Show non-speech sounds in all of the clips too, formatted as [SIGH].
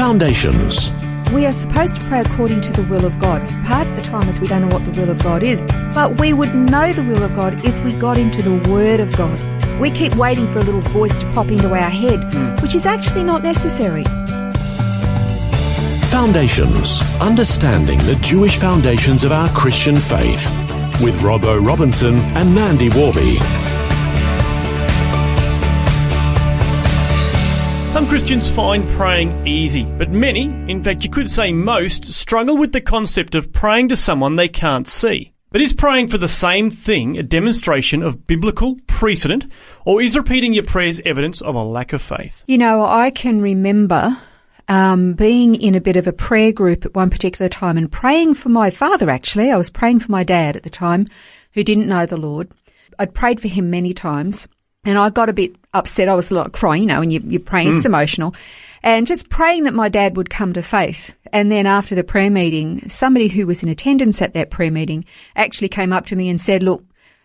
Foundations. We are supposed to pray according to the will of God. Part of the time is we don't know what the will of God is, but we would know the will of God if we got into the Word of God. We keep waiting for a little voice to pop into our head, which is actually not necessary. Foundations. Understanding the Jewish foundations of our Christian faith. With Robbo Robinson and Mandy Warby. Some Christians find praying easy, but many, in fact you could say most, struggle with the concept of praying to someone they can't see. But is praying for the same thing a demonstration of biblical precedent, or is repeating your prayers evidence of a lack of faith? You know, I can remember um, being in a bit of a prayer group at one particular time and praying for my father, actually. I was praying for my dad at the time, who didn't know the Lord. I'd prayed for him many times. And I got a bit upset. I was like crying, you know, and you, you're praying, it's mm. emotional. And just praying that my dad would come to faith. And then after the prayer meeting, somebody who was in attendance at that prayer meeting actually came up to me and said, look,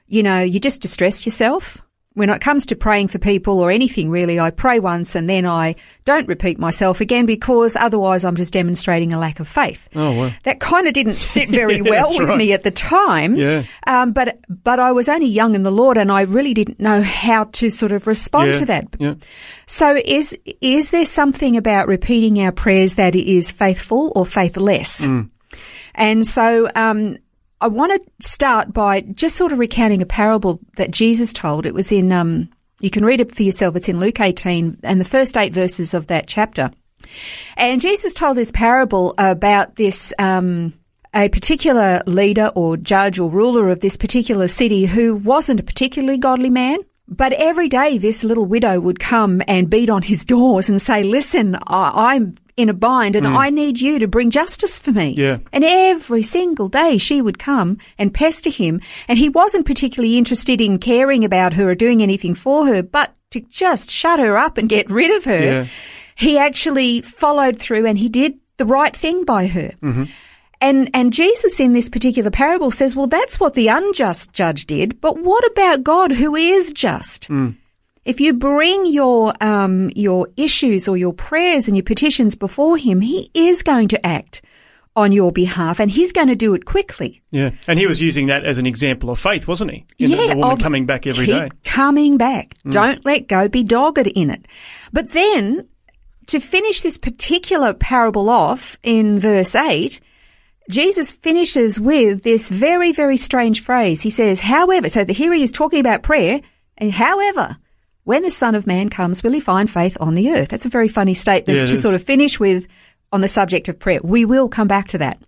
you know, you just distressed yourself. When it comes to praying for people or anything really, I pray once and then I don't repeat myself again because otherwise I'm just demonstrating a lack of faith. Oh, well. That kind of didn't sit [LAUGHS] very Yeah, well with right. me at the time. Yeah. Um, but but I was only young in the Lord, and I really didn't know how to sort of respond Yeah, to that. yeah. So is is there something about repeating our prayers that is faithful or faithless? Mm. And so um, I want to start by just sort of recounting a parable that Jesus told. It was in um, you can read it for yourself. It's in Luke 18 and the first eight verses of that chapter. And Jesus told this parable about this. Um, a particular leader or judge or ruler of this particular city who wasn't a particularly godly man. But every day this little widow would come and beat on his doors and say, listen, I- I'm in a bind and mm. I need you to bring justice for me. Yeah. And every single day she would come and pester him and he wasn't particularly interested in caring about her or doing anything for her, but to just shut her up and get rid of her. Yeah. He actually followed through and he did the right thing by her. Mm-hmm. And, and Jesus in this particular parable says, well, that's what the unjust judge did, but what about God who is just? Mm. If you bring your, um, your issues or your prayers and your petitions before Him, He is going to act on your behalf and He's going to do it quickly. Yeah. And he was using that as an example of faith, wasn't he? In the, the woman coming back every day. Mm. Coming back. Don't let go. Be dogged in it. But then to finish this particular parable off in verse 8, Jesus finishes with this very, very strange phrase. He says, however, so the, here he is talking about prayer, and however, when the Son of Man comes, will he find faith on the earth? That's a very funny statement Yeah, to is. sort of finish with on the subject of prayer. We will come back to that.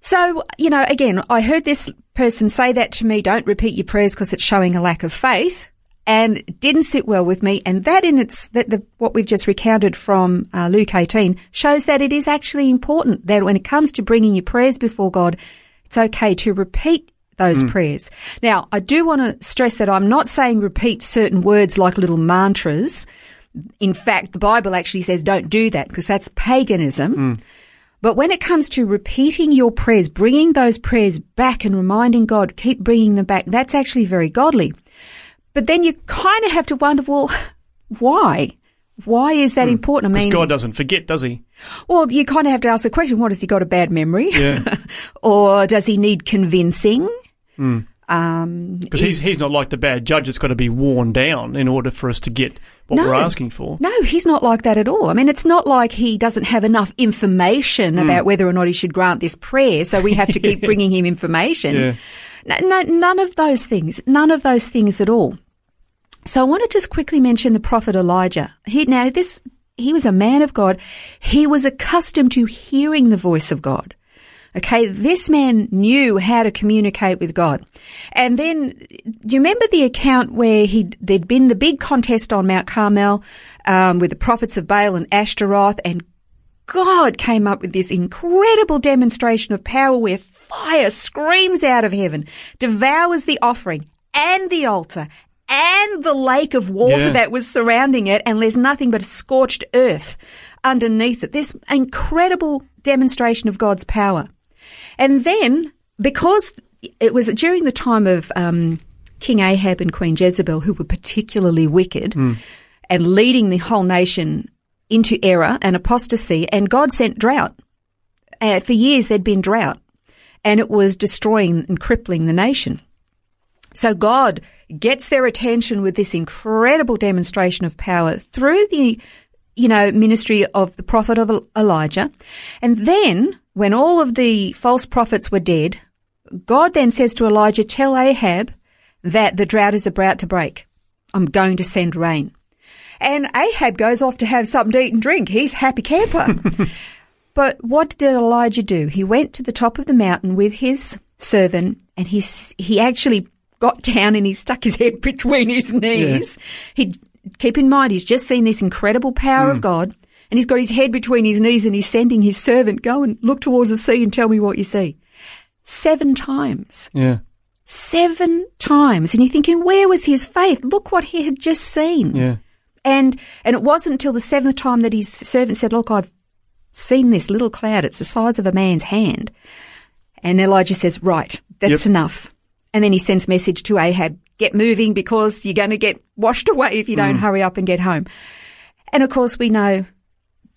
So, you know, again, I heard this person say that to me, don't repeat your prayers because it's showing a lack of faith. And didn't sit well with me. And that in its, that the, what we've just recounted from uh, Luke 18 shows that it is actually important that when it comes to bringing your prayers before God, it's okay to repeat those mm. prayers. Now, I do want to stress that I'm not saying repeat certain words like little mantras. In fact, the Bible actually says don't do that because that's paganism. Mm. But when it comes to repeating your prayers, bringing those prayers back and reminding God, keep bringing them back, that's actually very godly. But then you kind of have to wonder, well, [LAUGHS] why? Why is that mm. important? I mean, God doesn't forget, does he? well, you kind of have to ask the question, what has he got a bad memory? Yeah. [LAUGHS] or does he need convincing? Um, Because he's, he's not like the bad judge that's got to be worn down in order for us to get what No. we're asking for. No, he's not like that at all. I mean, it's not like he doesn't have enough information about whether or not he should grant this prayer, so we have to [LAUGHS] keep bringing him information. Yeah. No, no, none of those things. None of those things at all. So I want to just quickly mention the prophet Elijah. He, now this, he was a man of God. He was accustomed to hearing the voice of God. Okay, this man knew how to communicate with God. And then, do you remember the account where he there'd been the big contest on Mount Carmel um, with the prophets of Baal and Ashtaroth, and God came up with this incredible demonstration of power where fire screams out of heaven, devours the offering and the altar and the lake of water Yeah. that was surrounding it, and there's nothing but scorched earth underneath it. This incredible demonstration of God's power. And then, because it was during the time of um, King Ahab and Queen Jezebel, who were particularly wicked and leading the whole nation into error and apostasy, and God sent drought. Uh, for years, there'd been drought, and it was destroying and crippling the nation. So God gets their attention with this incredible demonstration of power through the, you know, ministry of the prophet of Elijah. And then when all of the false prophets were dead, God then says to Elijah, tell Ahab that the drought is about to break. I'm going to send rain. And Ahab goes off to have something to eat and drink. He's happy camper. [LAUGHS] but what did Elijah do? He went to the top of the mountain with his servant and he, he actually got down and he stuck his head between his knees. He, keep in mind, he's just seen this incredible power of hmm. God and he's got his head between his knees and he's sending his servant, go and look towards the sea and tell me what you see. Seven times. Yeah. Seven times. And you're thinking, where was his faith? Look what he had just seen. Yeah. And and it wasn't until the seventh time that his servant said, "Look, I've seen this little cloud. It's the size of a man's hand." And Elijah says, "Right, that's Yep. enough." And then he sends message to Ahab, "Get moving because you're going to get washed away if you don't mm. hurry up and get home." And of course, we know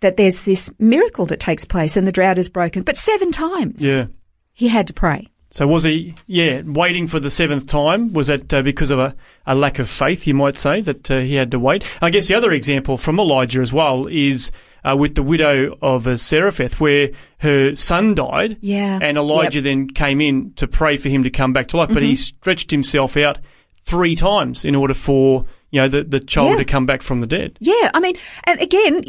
that there's this miracle that takes place and the drought is broken, but seven times Yeah. he had to pray. So was he, yeah, waiting for the seventh time? Was that uh, because of a, a lack of faith, you might say, that uh, he had to wait? I guess the other example from Elijah as well is uh, with the widow of uh, Zarephath, where her son died. Yeah. And Elijah Yep. then came in to pray for him to come back to life, but he Mm-hmm. stretched himself out three times in order for, you know, the, the child Yeah. to come back from the dead. Yeah, I mean, and again,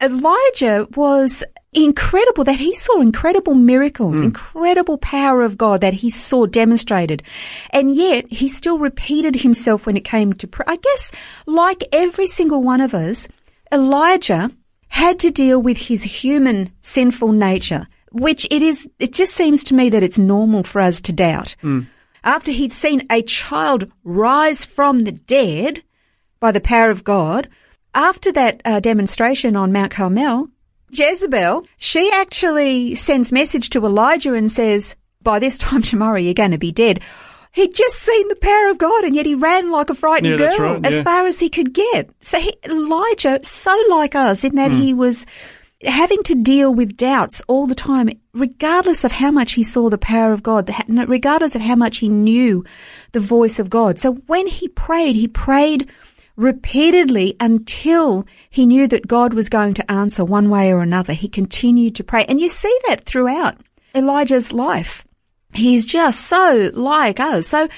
Elijah was incredible that he saw incredible miracles, hmm. incredible power of God that he saw demonstrated. And yet he still repeated himself when it came to prayer. I guess like every single one of us, Elijah had to deal with his human sinful nature, which it is, it just seems to me that it's normal for us to doubt. Hmm. After he'd seen a child rise from the dead, by the power of God. After that uh, demonstration on Mount Carmel, Jezebel, she actually sends message to Elijah and says, by this time tomorrow you're going to be dead. He'd just seen the power of God and yet he ran like a frightened Yeah, girl right, as yeah. far as he could get. So he, Elijah, so like us in that he was having to deal with doubts all the time, regardless of how much he saw the power of God, regardless of how much he knew the voice of God. So when he prayed, he prayed repeatedly until he knew that God was going to answer one way or another. He continued to pray. And you see that throughout Elijah's life. He's just so like us. So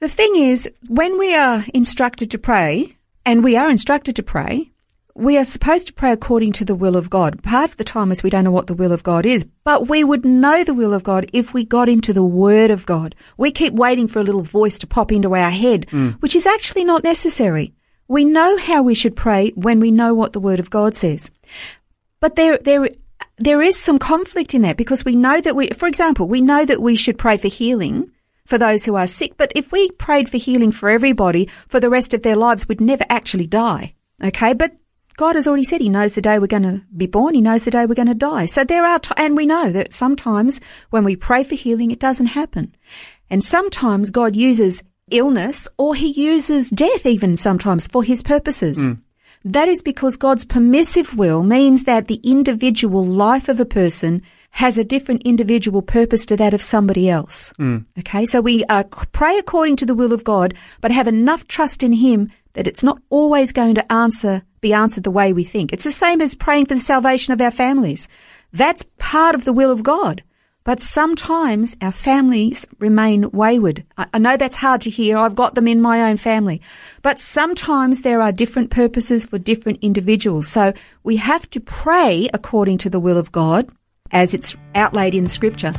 the thing is, when we are instructed to pray, and we are instructed to pray, we are supposed to pray according to the will of God. Part of the time is we don't know what the will of God is, but we would know the will of God if we got into the Word of God. We keep waiting for a little voice to pop into our head, hmm. which is actually not necessary. We know how we should pray when we know what the Word of God says. But there, there, there is some conflict in that because we know that we, for example, we know that we should pray for healing for those who are sick. But if we prayed for healing for everybody for the rest of their lives, we'd never actually die. Okay. But God has already said He knows the day we're going to be born. He knows the day we're going to die. So there are, t- and we know that sometimes when we pray for healing, it doesn't happen. And sometimes God uses illness or He uses death even sometimes for His purposes. That is because God's permissive will means that the individual life of a person has a different individual purpose to that of somebody else. Okay, so we uh, pray according to the will of God, but have enough trust in Him that it's not always going to answer, be answered the way we think. It's the same as praying for the salvation of our families. That's part of the will of God. But sometimes our families remain wayward. I, know that's hard to hear. I've got them in my own family. But sometimes there are different purposes for different individuals. So we have to pray according to the will of God as it's outlaid in scripture,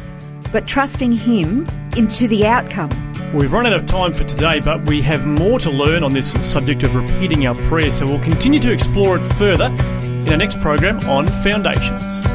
but trusting Him into the outcome. We've run out of time for today, but we have more to learn on this subject of repeating our prayers, so we'll continue to explore it further in our next program on foundations.